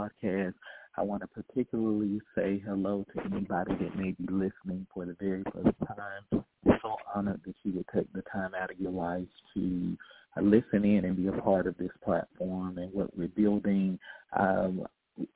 Podcast. I want to particularly say hello to anybody that may be listening for the very first time. I'm so honored that you would take the time out of your life to listen in and be a part of this platform and what we're building. Um,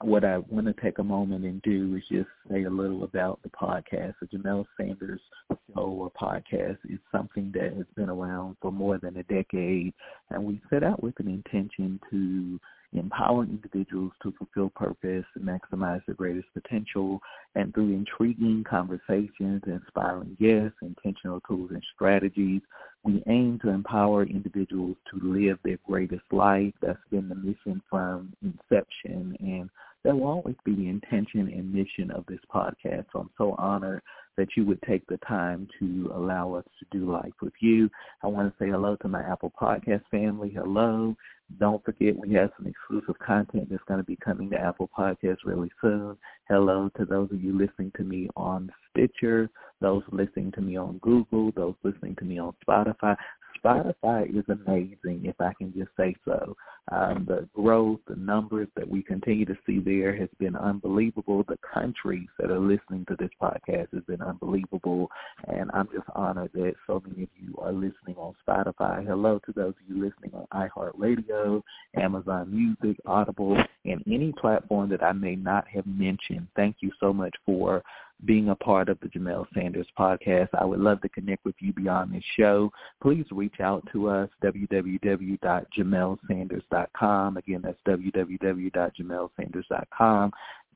what I want to take a moment and do is just say a little about the podcast. The Jamelle Sanders Show or podcast is something that has been around for more than a decade, and we set out with an intention to empower individuals to fulfill purpose and maximize their greatest potential. And through intriguing conversations, inspiring guests, intentional tools and strategies, we aim to empower individuals to live their greatest life. That's been the mission from inception. And that will always be the intention and mission of this podcast. So I'm so honored that you would take the time to allow us to do life with you. I want to say hello to my Apple Podcast family. Hello. Don't forget we have some exclusive content that's going to be coming to Apple Podcasts really soon. Hello to those of you listening to me on Stitcher, those listening to me on Google, those listening to me on Spotify. Spotify is amazing, if I can just say so. Um, the growth, the numbers that we continue to see there has been unbelievable. The countries that are listening to this podcast has been unbelievable. And I'm just honored that so many of you are listening on Spotify. Hello to those of you listening on iHeartRadio, Amazon Music, Audible, and any platform that I may not have mentioned. Thank you so much for being a part of the Jamelle Sanders podcast. I would love to connect with you beyond this show. Please reach out to us, www.jamellesanders.com. Again, that's www.jamellesanders.com.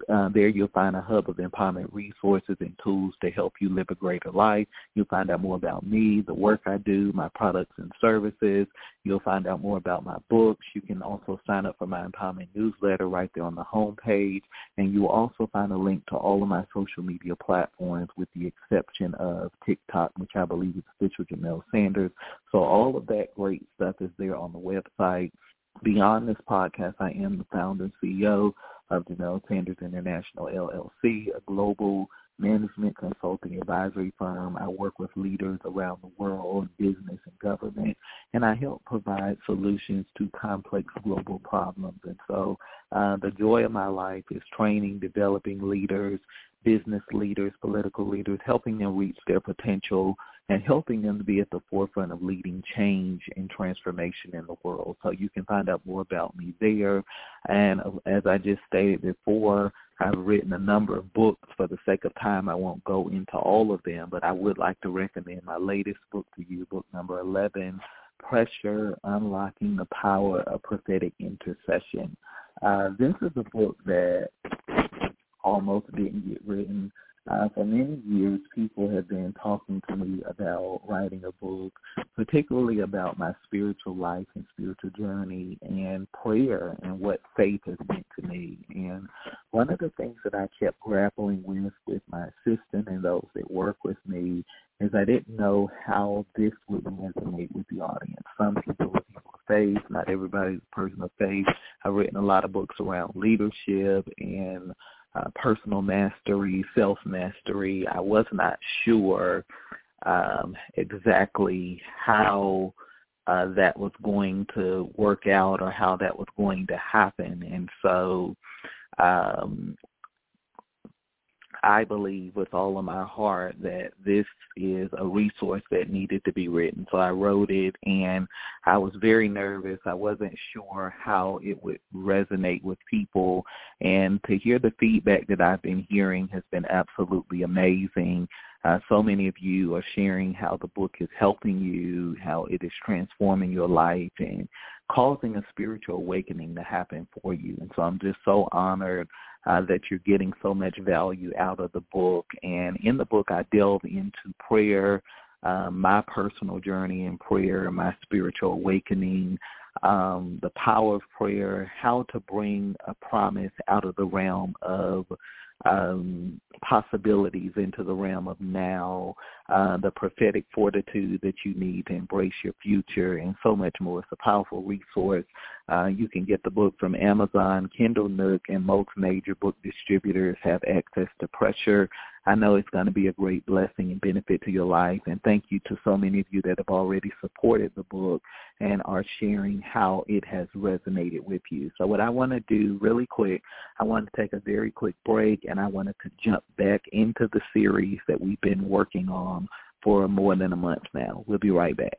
Uh, there you'll find a hub of empowerment resources and tools to help you live a greater life. You'll find out more about me, the work I do, my products and services. You'll find out more about my books. You can also sign up for my empowerment newsletter right there on the home page. And you'll also find a link to all of my social media platforms with the exception of TikTok, which I believe is official Jamelle Sanders. So all of that great stuff is there on the website. Beyond this podcast, I am the founder and CEO of Jamelle Sanders International LLC, a global management consulting advisory firm. I work with leaders around the world in business and government, and I help provide solutions to complex global problems. And so uh, the joy of my life is training, developing leaders, business leaders, political leaders, helping them reach their potential and helping them to be at the forefront of leading change and transformation in the world. So you can find out more about me there. And as I just stated before, I've written a number of books. For the sake of time, I won't go into all of them, but I would like to recommend my latest book to you, book number 11, Pressure, Unlocking the Power of Prophetic Intercession. Uh, this is a book that almost didn't get written uh, for many years, people have been talking to me about writing a book, particularly about my spiritual life and spiritual journey and prayer and what faith has meant to me. And one of the things that I kept grappling with with my assistant and those that work with me is I didn't know how this would resonate with the audience. Some people are people of faith, not everybody's a person of faith. I've written a lot of books around leadership and uh, personal mastery, self mastery. I was not sure um, exactly how uh, that was going to work out or how that was going to happen. And so um, I believe with all of my heart that this is a resource that needed to be written. So I wrote it and I was very nervous. I wasn't sure how it would resonate with people. And to hear the feedback that I've been hearing has been absolutely amazing. Uh, so many of you are sharing how the book is helping you, how it is transforming your life and causing a spiritual awakening to happen for you. And so I'm just so honored uh, that you're getting so much value out of the book. And in the book, I delve into prayer, uh, my personal journey in prayer, my spiritual awakening, um, the power of prayer, how to bring a promise out of the realm of um, possibilities into the realm of now, uh, the prophetic fortitude that you need to embrace your future, and so much more. It's a powerful resource. Uh, you can get the book from Amazon, Kindle Nook, and most major book distributors have access to Pressure. I know it's going to be a great blessing and benefit to your life. And thank you to so many of you that have already supported the book and are sharing how it has resonated with you. So what I want to do really quick, I want to take a very quick break and I want to jump back into the series that we've been working on for more than a month now. We'll be right back.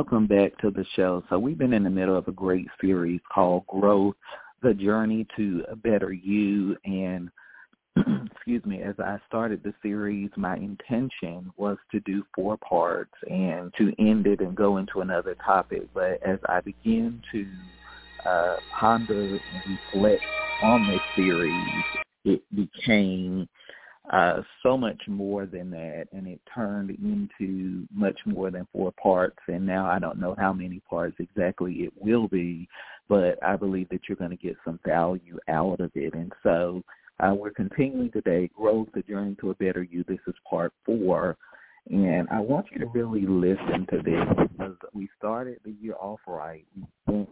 Welcome back to the show. So we've been in the middle of a great series called Growth, the Journey to a Better You. And excuse me, as I started the series, my intention was to do four parts and to end it and go into another topic. But as I begin to uh, ponder and reflect on this series, it became uh, so much more than that, and it turned into much more than four parts. And now I don't know how many parts exactly it will be, but I believe that you're going to get some value out of it. And so uh, we're continuing today, Growth, the Journey to a Better You. This is part four. And I want you to really listen to this because we started the year off right. We spent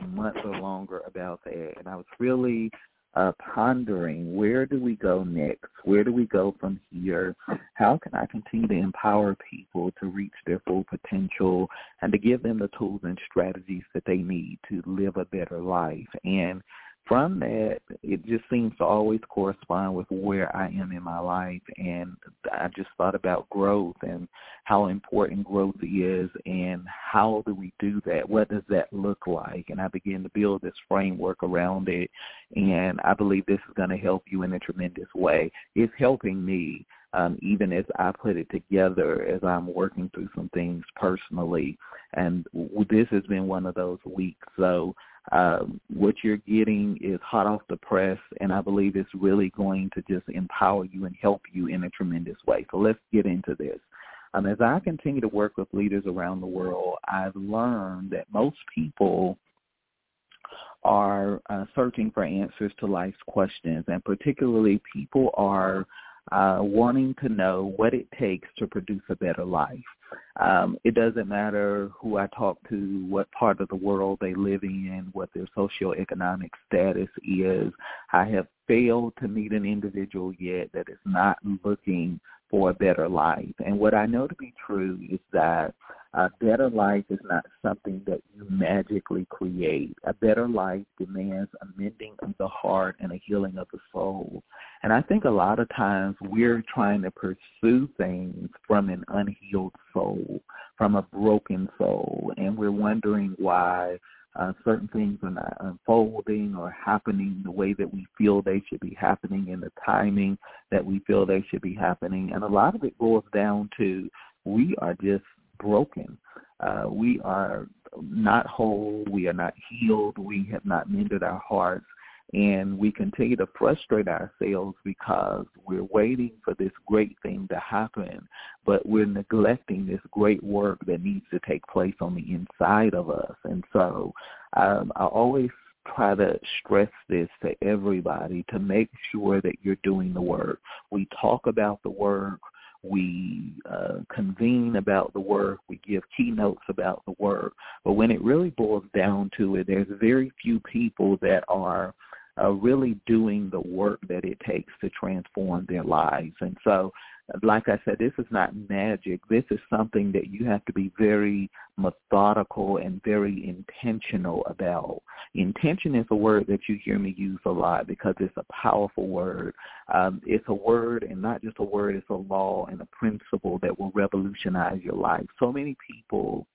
a month or longer about that. And I was really uh, pondering where do we go next? Where do we go from here? How can I continue to empower people to reach their full potential and to give them the tools and strategies that they need to live a better life? And from that, it just seems to always correspond with where I am in my life. And I just thought about growth and how important growth is and how do we do that? What does that look like? And I began to build this framework around it. And I believe this is going to help you in a tremendous way. It's helping me. Um, even as I put it together, as I'm working through some things personally, and this has been one of those weeks. So um, what you're getting is hot off the press, and I believe it's really going to just empower you and help you in a tremendous way. So let's get into this. Um, as I continue to work with leaders around the world, I've learned that most people are uh, searching for answers to life's questions, and particularly people are uh, wanting to know what it takes to produce a better life. Um, it doesn't matter who I talk to, what part of the world they live in, what their socioeconomic status is. I have failed to meet an individual yet that is not looking for a better life. And what I know to be true is that a better life is not something that you magically create. A better life demands a mending of the heart and a healing of the soul. And I think a lot of times we're trying to pursue things from an unhealed soul, from a broken soul, and we're wondering why uh, certain things are not unfolding or happening the way that we feel they should be happening in the timing that we feel they should be happening. And a lot of it boils down to we are just broken. Uh, we are not whole. We are not healed. We have not mended our hearts. And we continue to frustrate ourselves because we're waiting for this great thing to happen, but we're neglecting this great work that needs to take place on the inside of us. And so um, I always try to stress this to everybody to make sure that you're doing the work. We talk about the work we uh, convene about the work, we give keynotes about the work, but when it really boils down to it, there's very few people that are uh, really doing the work that it takes to transform their lives. And so like I said, this is not magic. This is something that you have to be very methodical and very intentional about. Intention is a word that you hear me use a lot because it's a powerful word. Um, it's a word and not just a word, it's a law and a principle that will revolutionize your life. So many people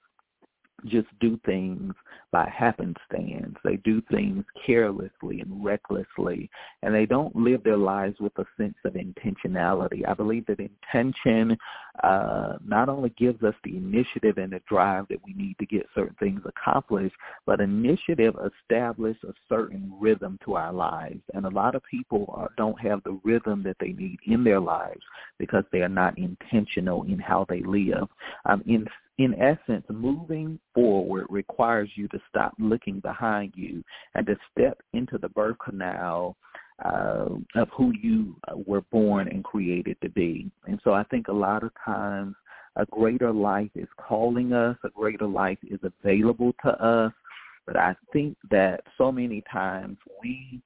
just do things by happenstance. They do things carelessly and recklessly, and they don't live their lives with a sense of intentionality. I believe that intention uh, not only gives us the initiative and the drive that we need to get certain things accomplished, but initiative establishes a certain rhythm to our lives. And a lot of people are, don't have the rhythm that they need in their lives because they are not intentional in how they live. Um, in in essence, moving forward requires you to stop looking behind you and to step into the birth canal uh, of who you uh, were born and created to be. And so I think a lot of times a greater life is calling us, a greater life is available to us. But I think that so many times we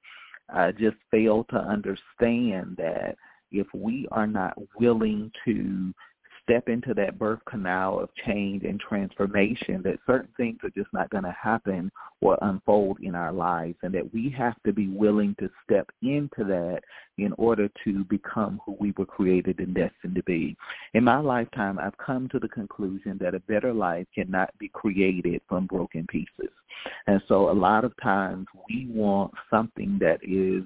uh, just fail to understand that if we are not willing to step into that birth canal of change and transformation, that certain things are just not going to happen or unfold in our lives, and that we have to be willing to step into that in order to become who we were created and destined to be. In my lifetime, I've come to the conclusion that a better life cannot be created from broken pieces. And so a lot of times we want something that is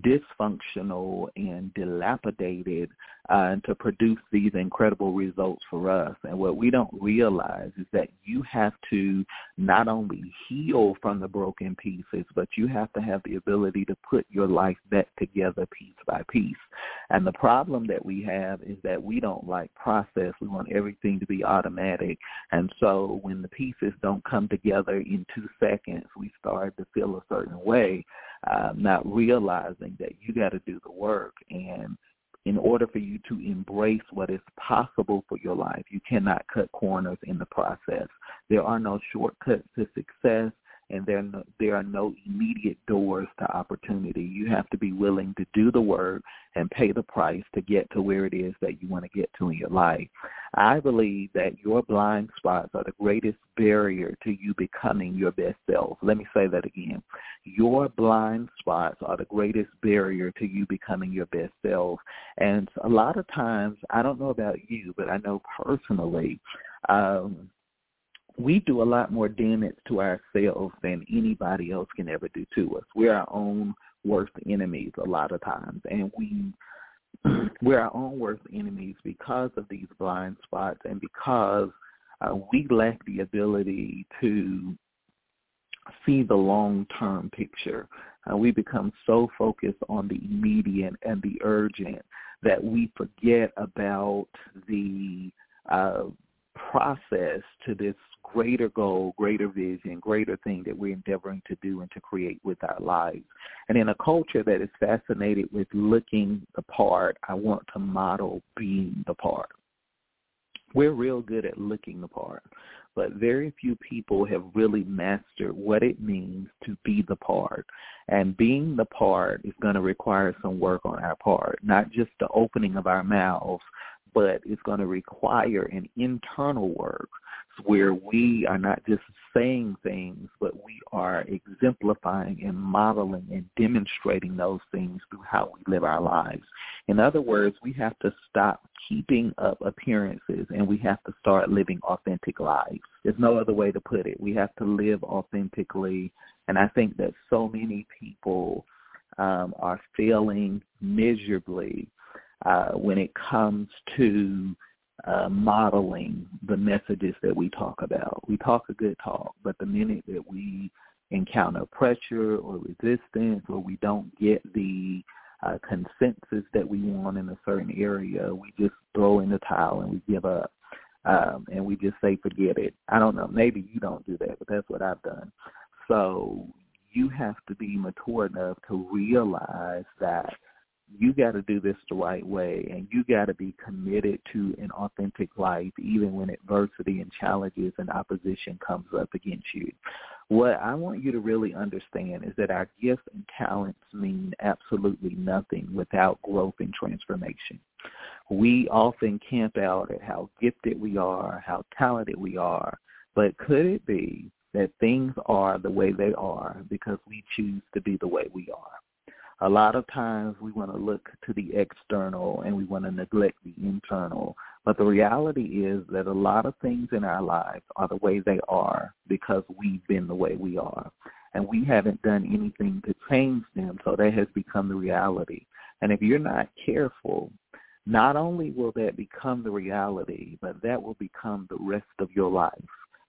dysfunctional and dilapidated uh, to produce these incredible results for us. And what we don't realize is that you have to not only heal from the broken pieces, but you have to have the ability to put your life back together piece by piece. And the problem that we have is that we don't like process. We want everything to be automatic. And so when the pieces don't come together in two seconds, we start to feel a certain way, uh, not realizing that you got to do the work. And in order for you to embrace what is possible for your life, you cannot cut corners in the process. There are no shortcuts to success and there no, there are no immediate doors to opportunity. You have to be willing to do the work and pay the price to get to where it is that you want to get to in your life. I believe that your blind spots are the greatest barrier to you becoming your best self. Let me say that again. Your blind spots are the greatest barrier to you becoming your best self. And a lot of times, I don't know about you, but I know personally, um, we do a lot more damage to ourselves than anybody else can ever do to us. We're our own worst enemies a lot of times, and we we're our own worst enemies because of these blind spots and because uh, we lack the ability to see the long-term picture. Uh, we become so focused on the immediate and the urgent that we forget about the uh, process to this greater goal, greater vision, greater thing that we're endeavoring to do and to create with our lives. And in a culture that is fascinated with looking the part, I want to model being the part. We're real good at looking the part, but very few people have really mastered what it means to be the part. And being the part is going to require some work on our part, not just the opening of our mouths, but it's going to require an internal work where we are not just saying things, but we are exemplifying and modeling and demonstrating those things through how we live our lives. In other words, we have to stop keeping up appearances and we have to start living authentic lives. There's no other way to put it. We have to live authentically. And I think that so many people um, are failing miserably uh, when it comes to uh, modeling the messages that we talk about. We talk a good talk, but the minute that we encounter pressure or resistance or we don't get the uh, consensus that we want in a certain area, we just throw in the towel and we give up. Um, and we just say, forget it. I don't know. Maybe you don't do that, but that's what I've done. So you have to be mature enough to realize that you got to do this the right way and you got to be committed to an authentic life even when adversity and challenges and opposition comes up against you. What I want you to really understand is that our gifts and talents mean absolutely nothing without growth and transformation. We often camp out at how gifted we are, how talented we are, but could it be that things are the way they are because we choose to be the way we are? A lot of times we want to look to the external and we want to neglect the internal. But the reality is that a lot of things in our lives are the way they are because we've been the way we are. And we haven't done anything to change them, so that has become the reality. And if you're not careful, not only will that become the reality, but that will become the rest of your life.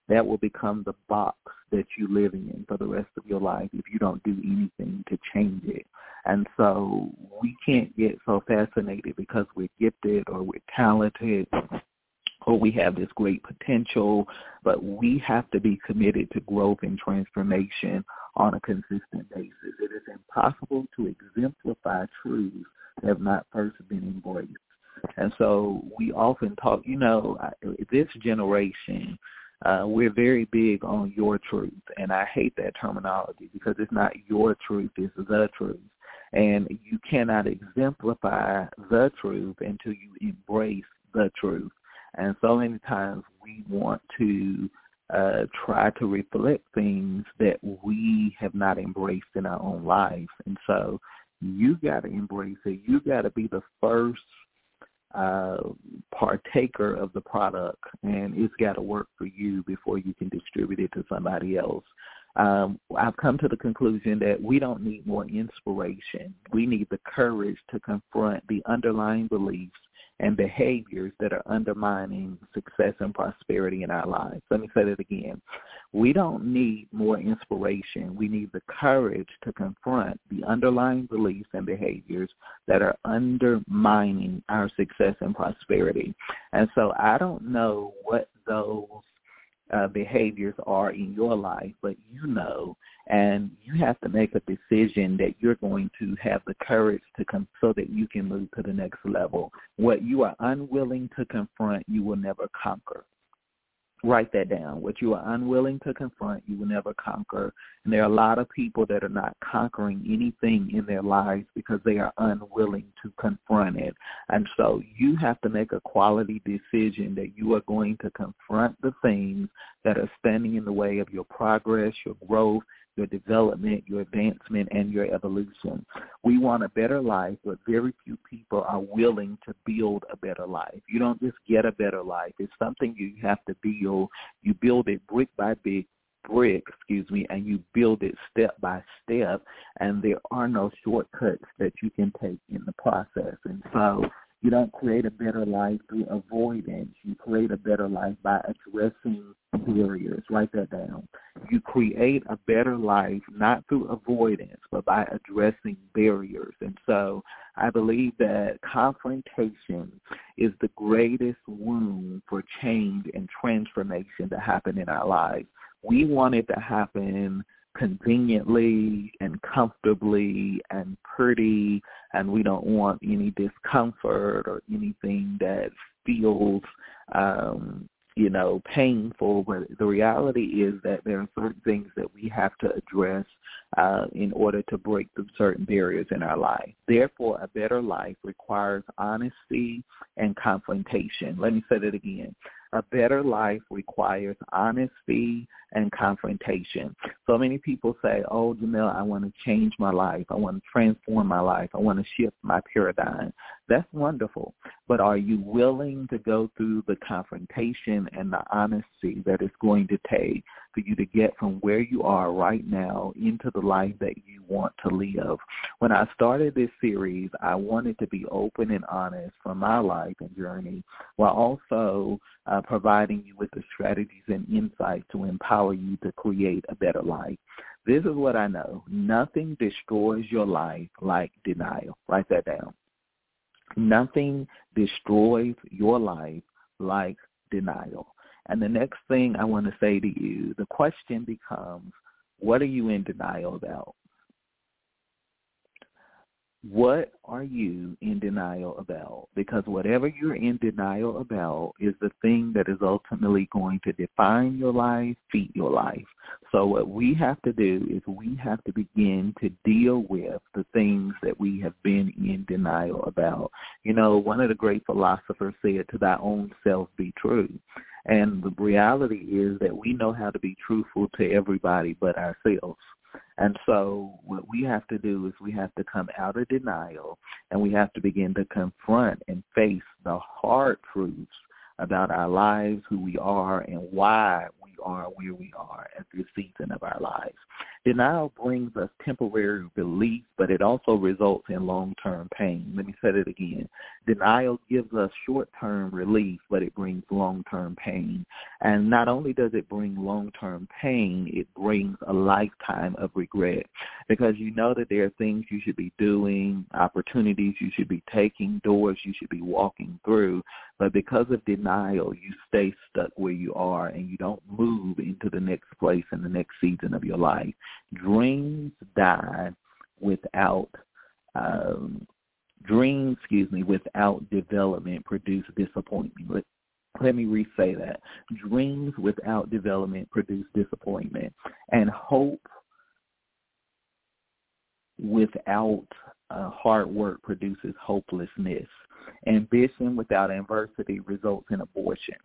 That will become the box that you're living in for the rest of your life if you don't do anything to change it. And so we can't get so fascinated because we're gifted or we're talented or we have this great potential, but we have to be committed to growth and transformation on a consistent basis. It is impossible to exemplify truths that have not first been embraced. And so we often talk, you know, this generation, uh, we're very big on your truth, and I hate that terminology because it's not your truth, it's the truth. And you cannot exemplify the truth until you embrace the truth. And so many times we want to uh, try to reflect things that we have not embraced in our own life. And so you got to embrace it. You got to be the first uh, partaker of the product, and it's got to work for you before you can distribute it to somebody else. Um, I've come to the conclusion that we don't need more inspiration. We need the courage to confront the underlying beliefs and behaviors that are undermining success and prosperity in our lives. Let me say that again. We don't need more inspiration. We need the courage to confront the underlying beliefs and behaviors that are undermining our success and prosperity. And so I don't know what those uh, behaviors are in your life, but you know, and you have to make a decision that you're going to have the courage to come so that you can move to the next level. What you are unwilling to confront, you will never conquer. Write that down. What you are unwilling to confront, you will never conquer. And there are a lot of people that are not conquering anything in their lives because they are unwilling to confront it. And so you have to make a quality decision that you are going to confront the things that are standing in the way of your progress, your growth, your development, your advancement, and your evolution. We want a better life, but very few people are willing to build a better life. You don't just get a better life. It's something you have to build. You build it brick by brick, brick, excuse me, and you build it step by step, and there are no shortcuts that you can take in the process. And so you don't create a better life through avoidance. You create a better life by addressing barriers. Write that down. You create a better life not through avoidance, but by addressing barriers. And so I believe that confrontation is the greatest wound for change and transformation to happen in our lives. We want it to happen conveniently and comfortably and pretty and we don't want any discomfort or anything that feels um you know painful. But the reality is that there are certain things that we have to address uh in order to break through certain barriers in our life. Therefore a better life requires honesty and confrontation. Let me say that again a better life requires honesty and confrontation. So many people say, oh, Jamelle, I want to change my life. I want to transform my life. I want to shift my paradigm. That's wonderful. But are you willing to go through the confrontation and the honesty that it's going to take for you to get from where you are right now into the life that you want to live? When I started this series, I wanted to be open and honest from my life and journey while also uh, providing you with the strategies and insights to empower you to create a better life. This is what I know. Nothing destroys your life like denial. Write that down. Nothing destroys your life like denial. And the next thing I want to say to you, the question becomes, what are you in denial about? What are you in denial about? Because whatever you're in denial about is the thing that is ultimately going to define your life, feed your life. So what we have to do is we have to begin to deal with the things that we have been in denial about. You know, one of the great philosophers said, to thy own self be true. And the reality is that we know how to be truthful to everybody but ourselves. And so what we have to do is we have to come out of denial and we have to begin to confront and face the hard truths about our lives, who we are, and why we are where we are at this season of our lives. Denial brings us temporary relief, but it also results in long-term pain. Let me say it again. Denial gives us short-term relief, but it brings long-term pain. And not only does it bring long-term pain, it brings a lifetime of regret because you know that there are things you should be doing, opportunities you should be taking, doors you should be walking through, but because of denial, you stay stuck where you are and you don't move into the next place and the next season of your life. Dreams die without um, dreams, excuse me, without development produce disappointment. Let, let me re-say that. Dreams without development produce disappointment. And hope without uh, hard work produces hopelessness. Ambition without adversity results in abortion.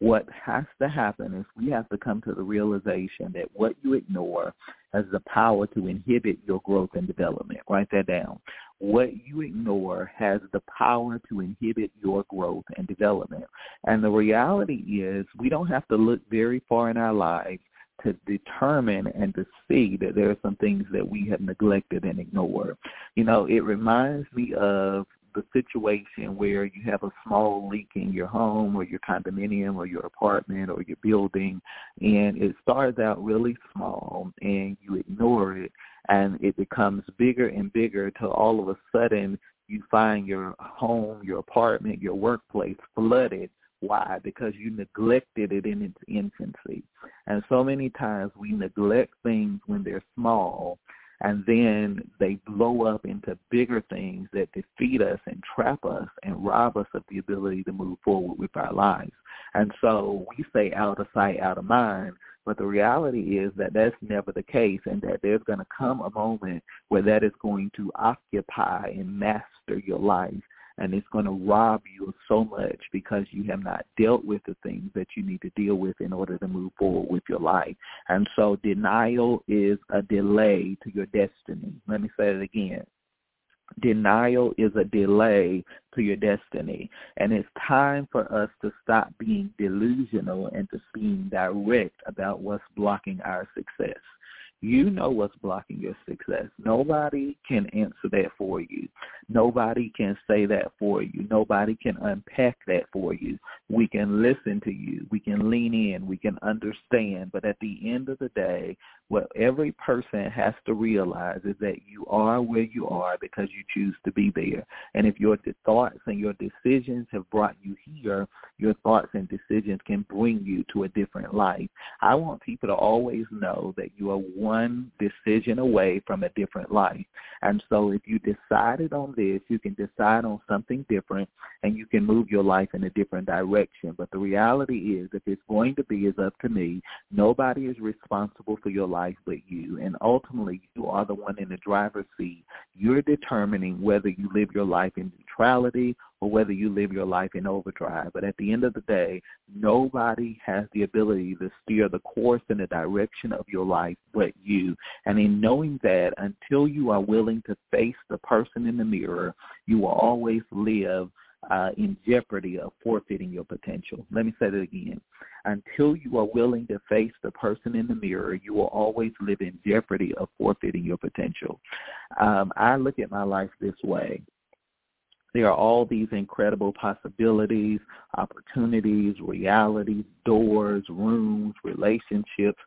What has to happen is we have to come to the realization that what you ignore has the power to inhibit your growth and development. Write that down. What you ignore has the power to inhibit your growth and development. And the reality is we don't have to look very far in our lives to determine and to see that there are some things that we have neglected and ignored. You know, it reminds me of the situation where you have a small leak in your home or your condominium or your apartment or your building and it starts out really small and you ignore it and it becomes bigger and bigger till all of a sudden you find your home, your apartment, your workplace flooded why? Because you neglected it in its infancy. And so many times we neglect things when they're small and then they blow up into bigger things that defeat us and trap us and rob us of the ability to move forward with our lives. And so we say out of sight, out of mind, but the reality is that that's never the case and that there's going to come a moment where that is going to occupy and master your life and it's going to rob you of so much because you have not dealt with the things that you need to deal with in order to move forward with your life. And so denial is a delay to your destiny. Let me say it again. Denial is a delay to your destiny. And it's time for us to stop being delusional and to being direct about what's blocking our success. You know what's blocking your success. Nobody can answer that for you. Nobody can say that for you. Nobody can unpack that for you. We can listen to you. We can lean in. We can understand. But at the end of the day, what every person has to realize is that you are where you are because you choose to be there. And if your thoughts and your decisions have brought you here, your thoughts and decisions can bring you to a different life. I want people to always know that you are one decision away from a different life. And so if you decided on this, you can decide on something different and you can move your life in a different direction. But the reality is if it's going to be, is up to me. Nobody is responsible for your life but you. And ultimately, you are the one in the driver's seat. You're determining whether you live your life in neutrality or whether you live your life in overdrive. But at the end of the day, nobody has the ability to steer the course and the direction of your life but you. And in knowing that, until you are willing to face the person in the mirror, you will always live uh, in jeopardy of forfeiting your potential. Let me say that again. Until you are willing to face the person in the mirror, you will always live in jeopardy of forfeiting your potential. Um, I look at my life this way. There are all these incredible possibilities, opportunities, realities, doors, rooms, relationships,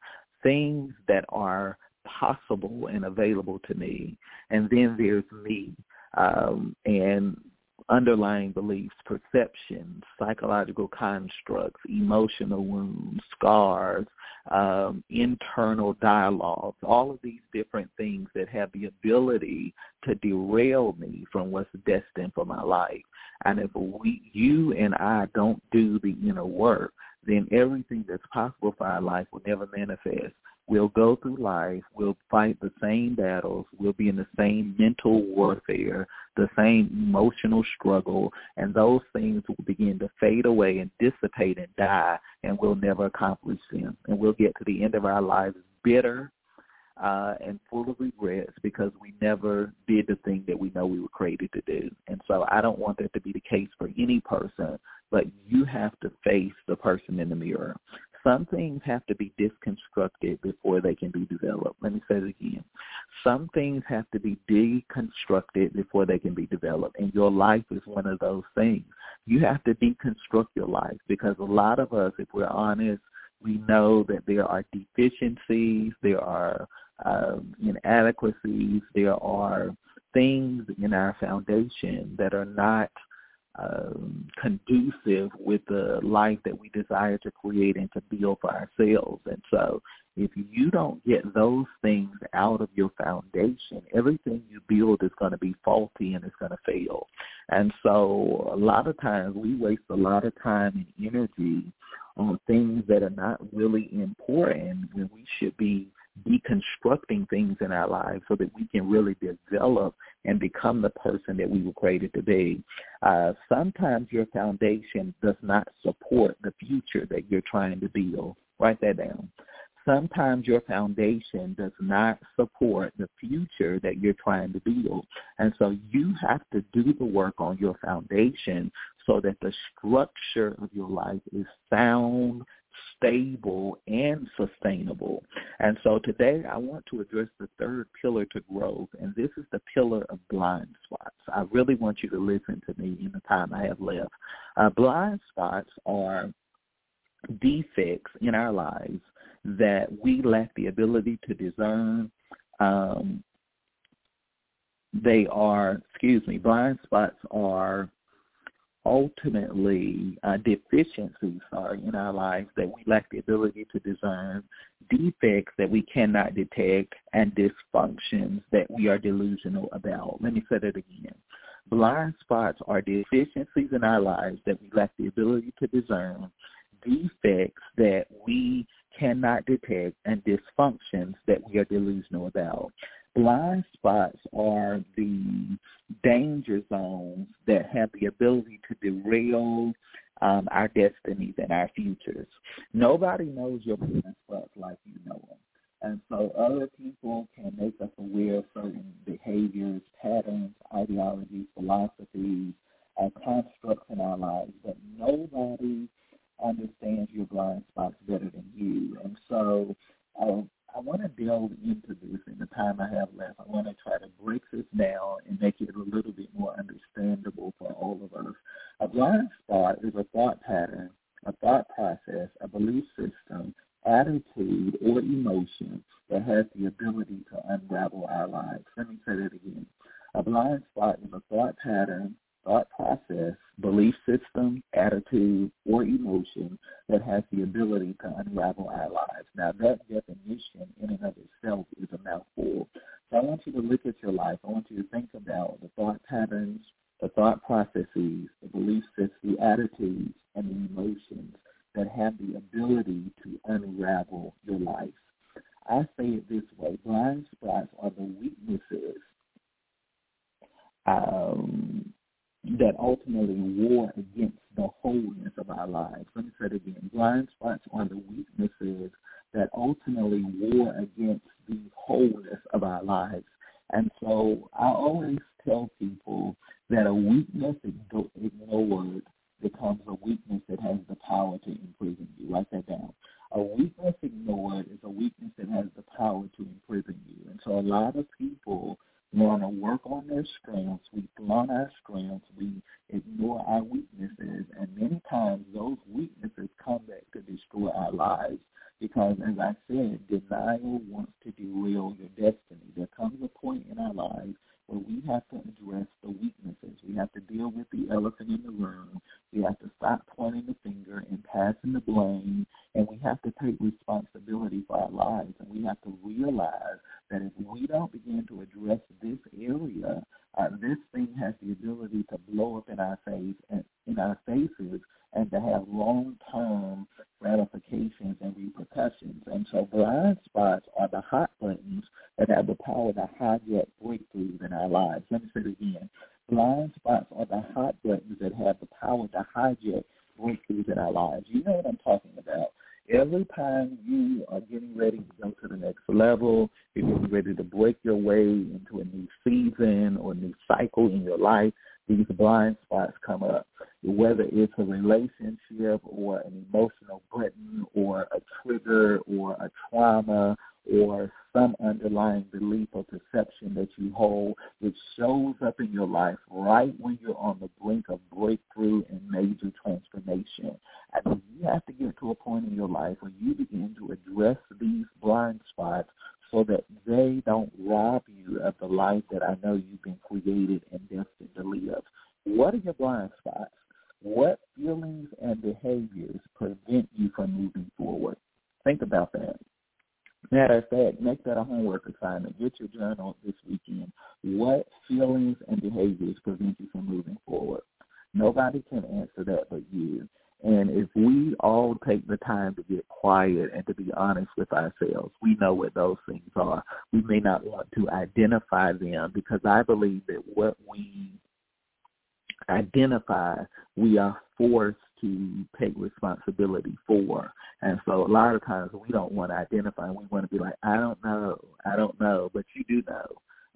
things that are possible and available to me. And then there's me. Um, and underlying beliefs, perceptions, psychological constructs, emotional wounds, scars, um, internal dialogues, all of these different things that have the ability to derail me from what's destined for my life. And if we, you and I don't do the inner work, then everything that's possible for our life will never manifest. We'll go through life. We'll fight the same battles. We'll be in the same mental warfare, the same emotional struggle, and those things will begin to fade away and dissipate and die, and we'll never accomplish them. And we'll get to the end of our lives bitter uh, and full of regrets because we never did the thing that we know we were created to do. And so I don't want that to be the case for any person, but you have to face the person in the mirror. Some things have to be deconstructed before they can be developed. Let me say it again. Some things have to be deconstructed before they can be developed. And your life is one of those things. You have to deconstruct your life because a lot of us, if we're honest, we know that there are deficiencies, there are um, inadequacies, there are things in our foundation that are not – um, conducive with the life that we desire to create and to build for ourselves. And so if you don't get those things out of your foundation, everything you build is going to be faulty and it's going to fail. And so a lot of times we waste a lot of time and energy on things that are not really important when we should be deconstructing things in our lives so that we can really develop and become the person that we were created to be. Uh, sometimes your foundation does not support the future that you're trying to build. Write that down. Sometimes your foundation does not support the future that you're trying to build. And so you have to do the work on your foundation so that the structure of your life is sound, stable and sustainable. And so today I want to address the third pillar to growth, and this is the pillar of blind spots. I really want you to listen to me in the time I have left. Uh, blind spots are defects in our lives that we lack the ability to discern. Um, they are, excuse me, blind spots are ultimately uh, deficiencies are in our lives that we lack the ability to discern, defects that we cannot detect, and dysfunctions that we are delusional about. Let me say that again. Blind spots are deficiencies in our lives that we lack the ability to discern, defects that we cannot detect, and dysfunctions that we are delusional about blind spots are the danger zones that have the ability to derail um, our destinies and our futures. Nobody knows your blind spots like you know them. And so other people can make us aware of certain behaviors, patterns, ideologies, philosophies, and constructs in our lives, but nobody understands your blind spots better than you. And so uh, I want to delve into this time I have left. I want to try to break this down and make it a little bit more understandable for all of us. A blind spot is a thought pattern, a thought process, a belief system, attitude, or emotion that has the ability to unravel our lives. Let me say that again. A blind spot is a thought pattern, thought process, belief system, attitude, or emotion that has the ability to unravel our lives. Now, that definition in and of itself is a mouthful. So I want you to look at your life. I want you to think about the thought patterns, the thought processes, the belief systems, the attitudes, and the emotions that have the ability to unravel your life. I say it this way, blind spots are the weaknesses um, that ultimately war against the wholeness of our lives. Let me say it again. Blind spots are the weaknesses that ultimately war against the wholeness of our lives. And so I always tell people that a weakness ignored becomes a weakness that has the power to imprison you. Write that down. A weakness ignored is a weakness that has the power to imprison you. And so a lot of people want to work on their strengths. We blunt our strengths. We ignore our weaknesses. And many times those weaknesses come back to destroy our lives. Because as I said, denial wants to derail your destiny. There comes a point in our lives where we have to address the weaknesses. We have to deal with the elephant in the room. We have to stop pointing the finger and passing the blame, and we have to take responsibility for our lives. And we have to realize that if we don't begin to address this area, uh, this thing has the ability to blow up in our face and in our faces and to have long-term ramifications and repercussions. And so blind spots are the hot buttons that have the power to hijack breakthroughs in our lives. Let me say it again. Blind spots are the hot buttons that have the power to hijack breakthroughs in our lives. You know what I'm talking about. Every time you are getting ready to go to the next level, you're getting ready to break your way into a new season or a new cycle in your life, these blind spots come up. Whether it's a relationship or an emotional button or a trigger or a trauma or some underlying belief or perception that you hold, which shows up in your life right when you're on the brink of breakthrough and major transformation. And you have to get to a point in your life where you begin to address these blind spots so that they don't rob you of the life that I know you've been created and destined to live. What are your blind spots? What feelings and behaviors prevent you from moving forward? Think about that. Matter of fact, make that a homework assignment. Get your journal this weekend. What feelings and behaviors prevent you from moving forward? Nobody can answer that but you. And if we all take the time to get quiet and to be honest with ourselves, we know what those things are. We may not want to identify them because I believe that what we identify, we are forced to take responsibility for. And so a lot of times we don't want to identify. We want to be like, I don't know, I don't know, but you do know.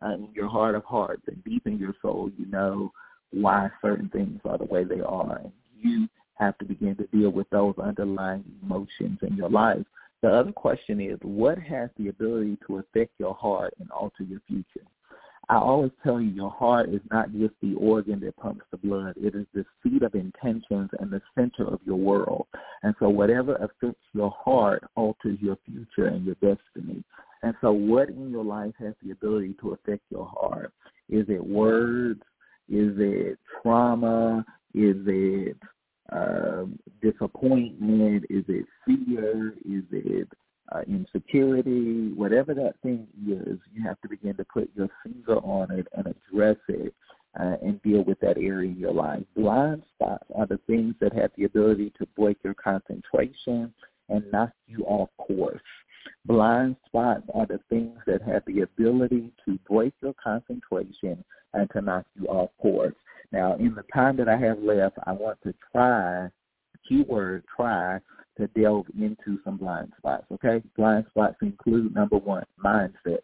Uh, in your heart of hearts and deep in your soul, you know why certain things are the way they are. And you have to begin to deal with those underlying emotions in your life. The other question is, what has the ability to affect your heart and alter your future? I always tell you your heart is not just the organ that pumps the blood. It is the seat of intentions and the center of your world. And so whatever affects your heart alters your future and your destiny. And so what in your life has the ability to affect your heart? Is it words? Is it trauma? Is it uh, disappointment? Is it fear? Is it uh, insecurity? Whatever that thing is, you have to begin to put your finger on it and address it uh, and deal with that area in your life. Blind spots are the things that have the ability to break your concentration and knock you off course. Blind spots are the things that have the ability to break your concentration and to knock you off course. Now, in the time that I have left, I want to try, keyword try, to delve into some blind spots, okay? Blind spots include, number one, mindsets.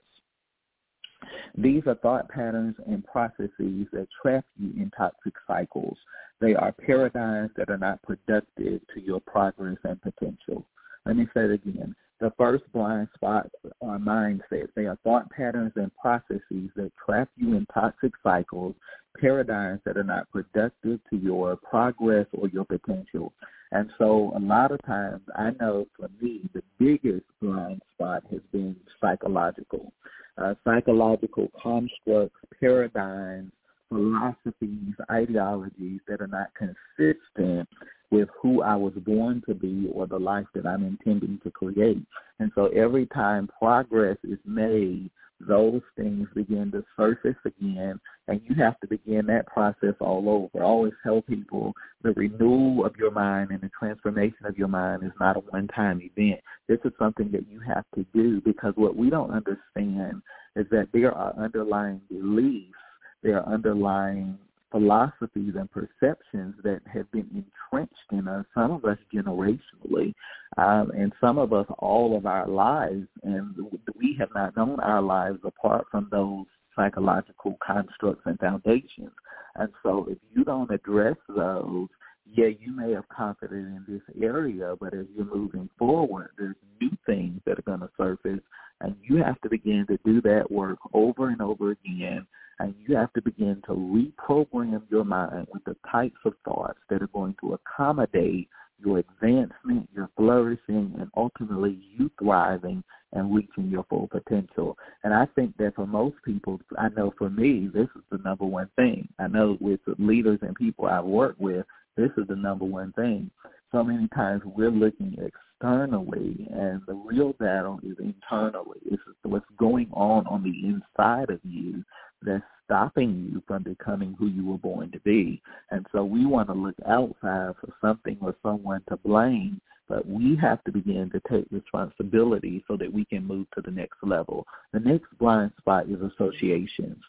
These are thought patterns and processes that trap you in toxic cycles. They are paradigms that are not productive to your progress and potential. Let me say it again. The first blind spots are mindsets. They are thought patterns and processes that trap you in toxic cycles, paradigms that are not productive to your progress or your potential. And so a lot of times I know for me the biggest blind spot has been psychological. Uh, psychological constructs, paradigms, philosophies, ideologies that are not consistent with who I was born to be or the life that I'm intending to create. And so every time progress is made, those things begin to surface again, and you have to begin that process all over. I always tell people the renewal of your mind and the transformation of your mind is not a one-time event. This is something that you have to do because what we don't understand is that there are underlying beliefs, there are underlying philosophies and perceptions that have been entrenched in us, some of us generationally, um, and some of us all of our lives, and we have not known our lives apart from those psychological constructs and foundations. And so if you don't address those, yeah, you may have conquered in this area, but as you're moving forward, there's new things that are going to surface, and you have to begin to do that work over and over again, and you have to begin to reprogram your mind with the types of thoughts that are going to accommodate your advancement, your flourishing, and ultimately you thriving and reaching your full potential. And I think that for most people, I know for me, this is the number one thing. I know with the leaders and people I've worked with, this is the number one thing. So many times we're looking externally, and the real battle is internally. It's what's going on on the inside of you that's stopping you from becoming who you were born to be. And so we want to look outside for something or someone to blame, but we have to begin to take responsibility so that we can move to the next level. The next blind spot is associations.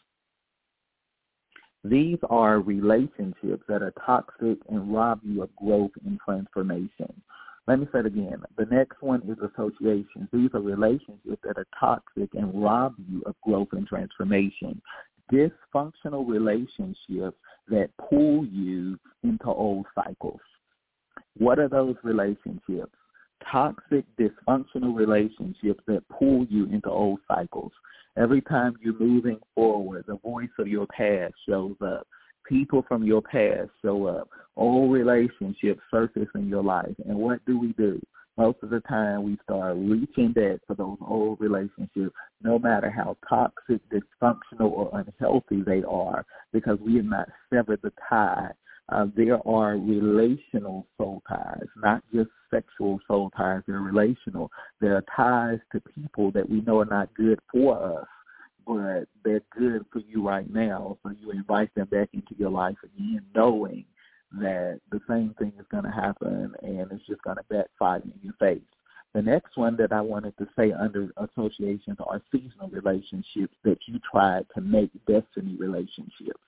These are relationships that are toxic and rob you of growth and transformation. Let me say it again. The next one is associations. These are relationships that are toxic and rob you of growth and transformation. Dysfunctional relationships that pull you into old cycles. What are those relationships? Toxic, dysfunctional relationships that pull you into old cycles. Every time you're moving forward, the voice of your past shows up. People from your past show up. Old relationships surface in your life. And what do we do? Most of the time we start reaching back for those old relationships, no matter how toxic, dysfunctional, or unhealthy they are, because we have not severed the tie uh, there are relational soul ties, not just sexual soul ties. They're relational. There are ties to people that we know are not good for us, but they're good for you right now. So you invite them back into your life again, knowing that the same thing is going to happen and it's just going to backfire in your face. The next one that I wanted to say under associations are seasonal relationships that you tried to make destiny relationships.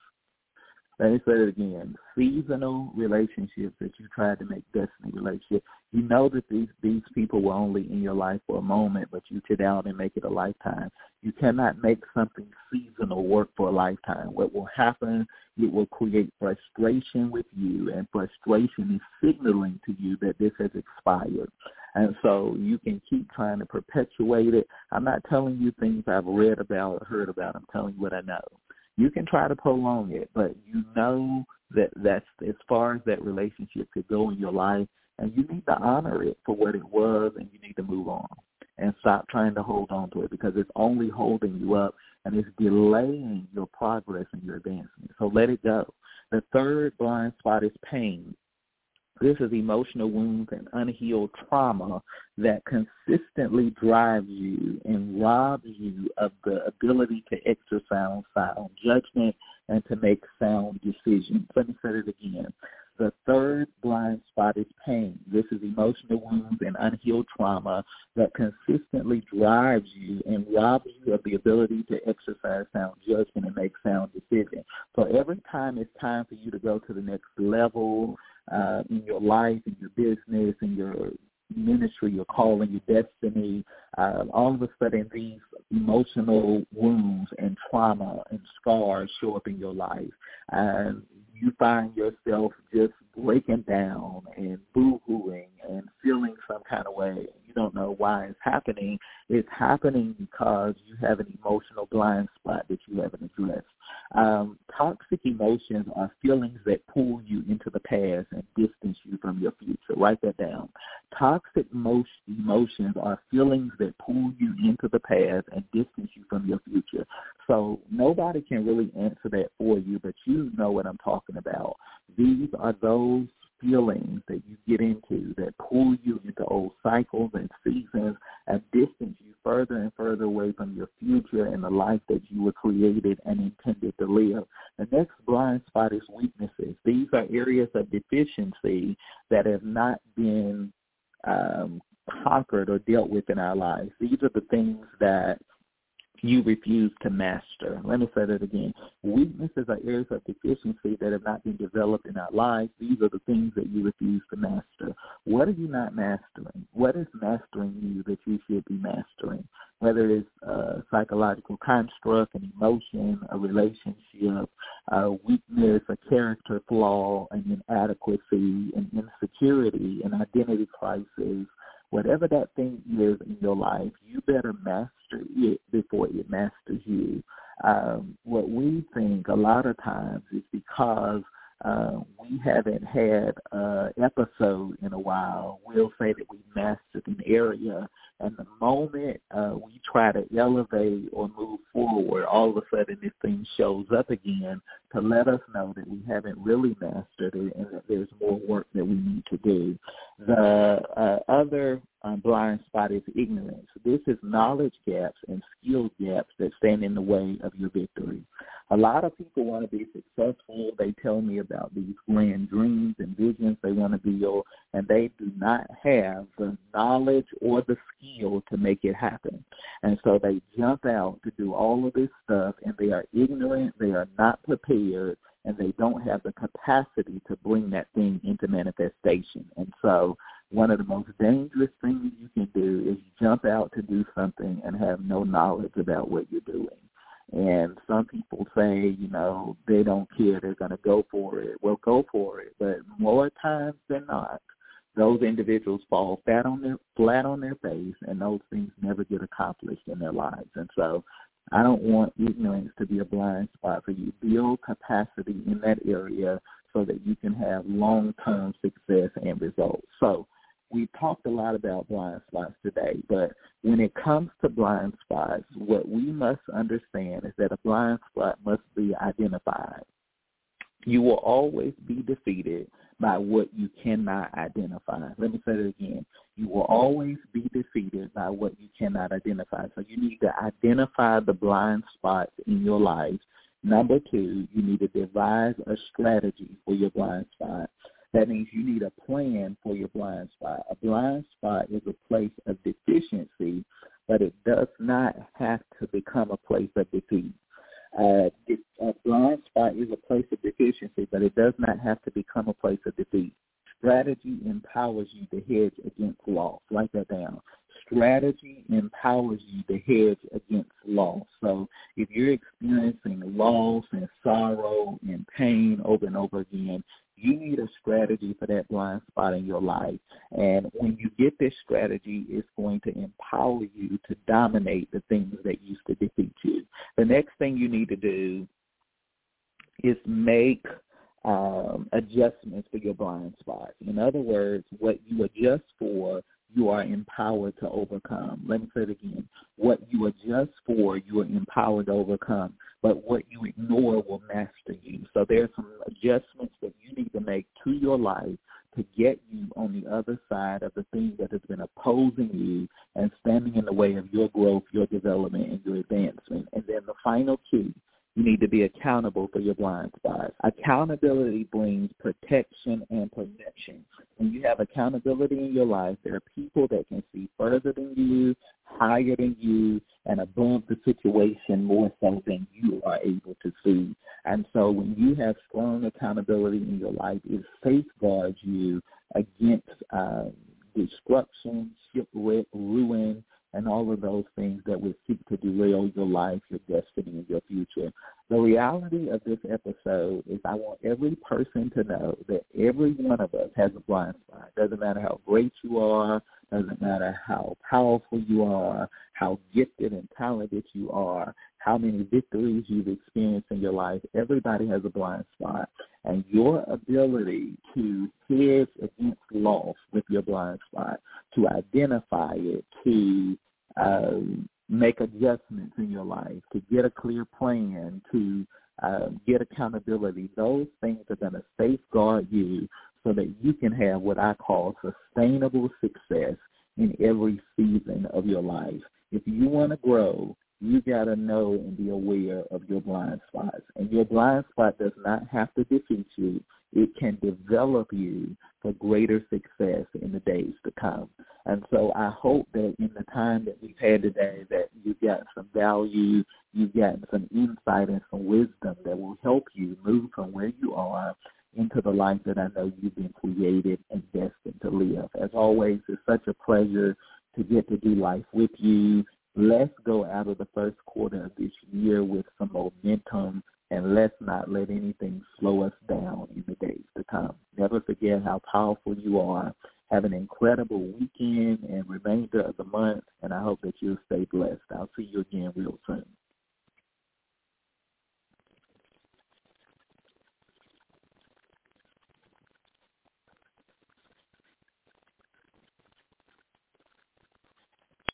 Let me say it again. Seasonal relationships that you tried to make destiny relationships. You know that these these people were only in your life for a moment, but you sit down and make it a lifetime. You cannot make something seasonal work for a lifetime. What will happen, it will create frustration with you, and frustration is signaling to you that this has expired. And so you can keep trying to perpetuate it. I'm not telling you things I've read about or heard about. I'm telling you what I know you can try to prolong it, but you know that that's as far as that relationship could go in your life, and you need to honor it for what it was, and you need to move on and stop trying to hold on to it because it's only holding you up and it's delaying your progress and your advancement. So let it go. The third blind spot is pain. This is emotional wounds and unhealed trauma that consistently drives you and robs you of the ability to exercise sound judgment and to make sound decisions. Let me say it again. The third blind spot is pain. This is emotional wounds and unhealed trauma that consistently drives you and robs you of the ability to exercise sound judgment and make sound decisions. So every time it's time for you to go to the next level, uh, in your life, in your business, in your ministry, your calling, your destiny, uh, all of a sudden these emotional wounds and trauma and scars show up in your life. And you find yourself just breaking down and boo-hooing and feeling some kind of way. You don't know why it's happening. It's happening because you have an emotional blind spot that you haven't addressed. Um, toxic emotions are feelings that pull you into the past and distance you from your future. Write that down. Toxic emotions are feelings that pull you into the past and distance you from your future. So nobody can really answer that for you, but you know what I'm talking about. These are those feelings that you get into that pull you into old cycles and seasons and distance you further and further away from your future and the life that you were created and intended to live. The next blind spot is weaknesses. These are areas of deficiency that have not been um, conquered or dealt with in our lives. These are the things that you refuse to master. Let me say that again. Weaknesses are areas of deficiency that have not been developed in our lives. These are the things that you refuse to master. What are you not mastering? What is mastering you that you should be mastering? Whether it's a psychological construct, an emotion, a relationship, a weakness, a character flaw, an inadequacy, an insecurity, an identity crisis, whatever that thing is in your life, you better master it before it masters you. Um, what we think a lot of times is because uh, we haven't had an episode in a while, we'll say that we mastered an area, and the moment uh, we try to elevate or move forward, all of a sudden this thing shows up again to let us know that we haven't really mastered it and that there's more work that we need to do. The uh, other um, blind spot is ignorance. This is knowledge gaps and skill gaps that stand in the way of your victory. A lot of people want to be successful. They tell me about these grand dreams and visions they want to be, and they do not have the knowledge or the skill to make it happen. And so they jump out to do all of this stuff, and they are ignorant. They are not prepared and they don't have the capacity to bring that thing into manifestation. And so one of the most dangerous things you can do is jump out to do something and have no knowledge about what you're doing. And some people say, you know, they don't care, they're going to go for it. Well, go for it. But more times than not, those individuals fall flat on their flat on their face, and those things never get accomplished in their lives. And so, I don't want ignorance to be a blind spot for you. Build capacity in that area so that you can have long-term success and results. So we talked a lot about blind spots today, but when it comes to blind spots, what we must understand is that a blind spot must be identified. You will always be defeated by what you cannot identify. Let me say it again. You will always be defeated by what you cannot identify. So you need to identify the blind spots in your life. Number two, you need to devise a strategy for your blind spot. That means you need a plan for your blind spot. A blind spot is a place of deficiency, but it does not have to become a place of defeat. Uh, a blind spot is a place of deficiency, but it does not have to become a place of defeat. Strategy empowers you to hedge against loss. Write that down. Strategy empowers you to hedge against loss. So if you're experiencing loss and sorrow and pain over and over again, you need a strategy for that blind spot in your life. And when you get this strategy, it's going to empower you to dominate the things that used to defeat you. The next thing you need to do is make um, adjustments for your blind spots. In other words, what you adjust for you are empowered to overcome. Let me say it again. What you adjust for, you are empowered to overcome. But what you ignore will master you. So there are some adjustments that you need to make to your life to get you on the other side of the thing that has been opposing you and standing in the way of your growth, your development, and your advancement. And then the final key you need to be accountable for your blind spots. Accountability brings protection and protection. When you have accountability in your life, there are people that can see further than you, higher than you, and above the situation more so than you are able to see. And so when you have strong accountability in your life, it safeguards you against uh, destruction, shipwreck, ruin, and all of those things that would seek to derail your life, your destiny, and your future. The reality of this episode is I want every person to know that every one of us has a blind spot. Doesn't matter how great you are, doesn't matter how powerful you are, how gifted and talented you are, how many victories you've experienced in your life. Everybody has a blind spot. And your ability to hedge against loss with your blind spot, to identify it, to uh, make adjustments in your life, to get a clear plan, to uh, get accountability, those things are going to safeguard you so that you can have what I call sustainable success in every season of your life. If you want to grow, you got to know and be aware of your blind spots. And your blind spot does not have to defeat you. It can develop you for greater success in the days to come. And so I hope that in the time that we've had today that you've some value, you've gotten some insight and some wisdom that will help you move from where you are into the life that I know you've been created and destined to live. As always, it's such a pleasure to get to do life with you. Let's go out of the first quarter of this year with some momentum and let's not let anything slow us down in the days to come. Never forget how powerful you are. Have an incredible weekend and remainder of the month, and I hope that you'll stay blessed. I'll see you again real soon.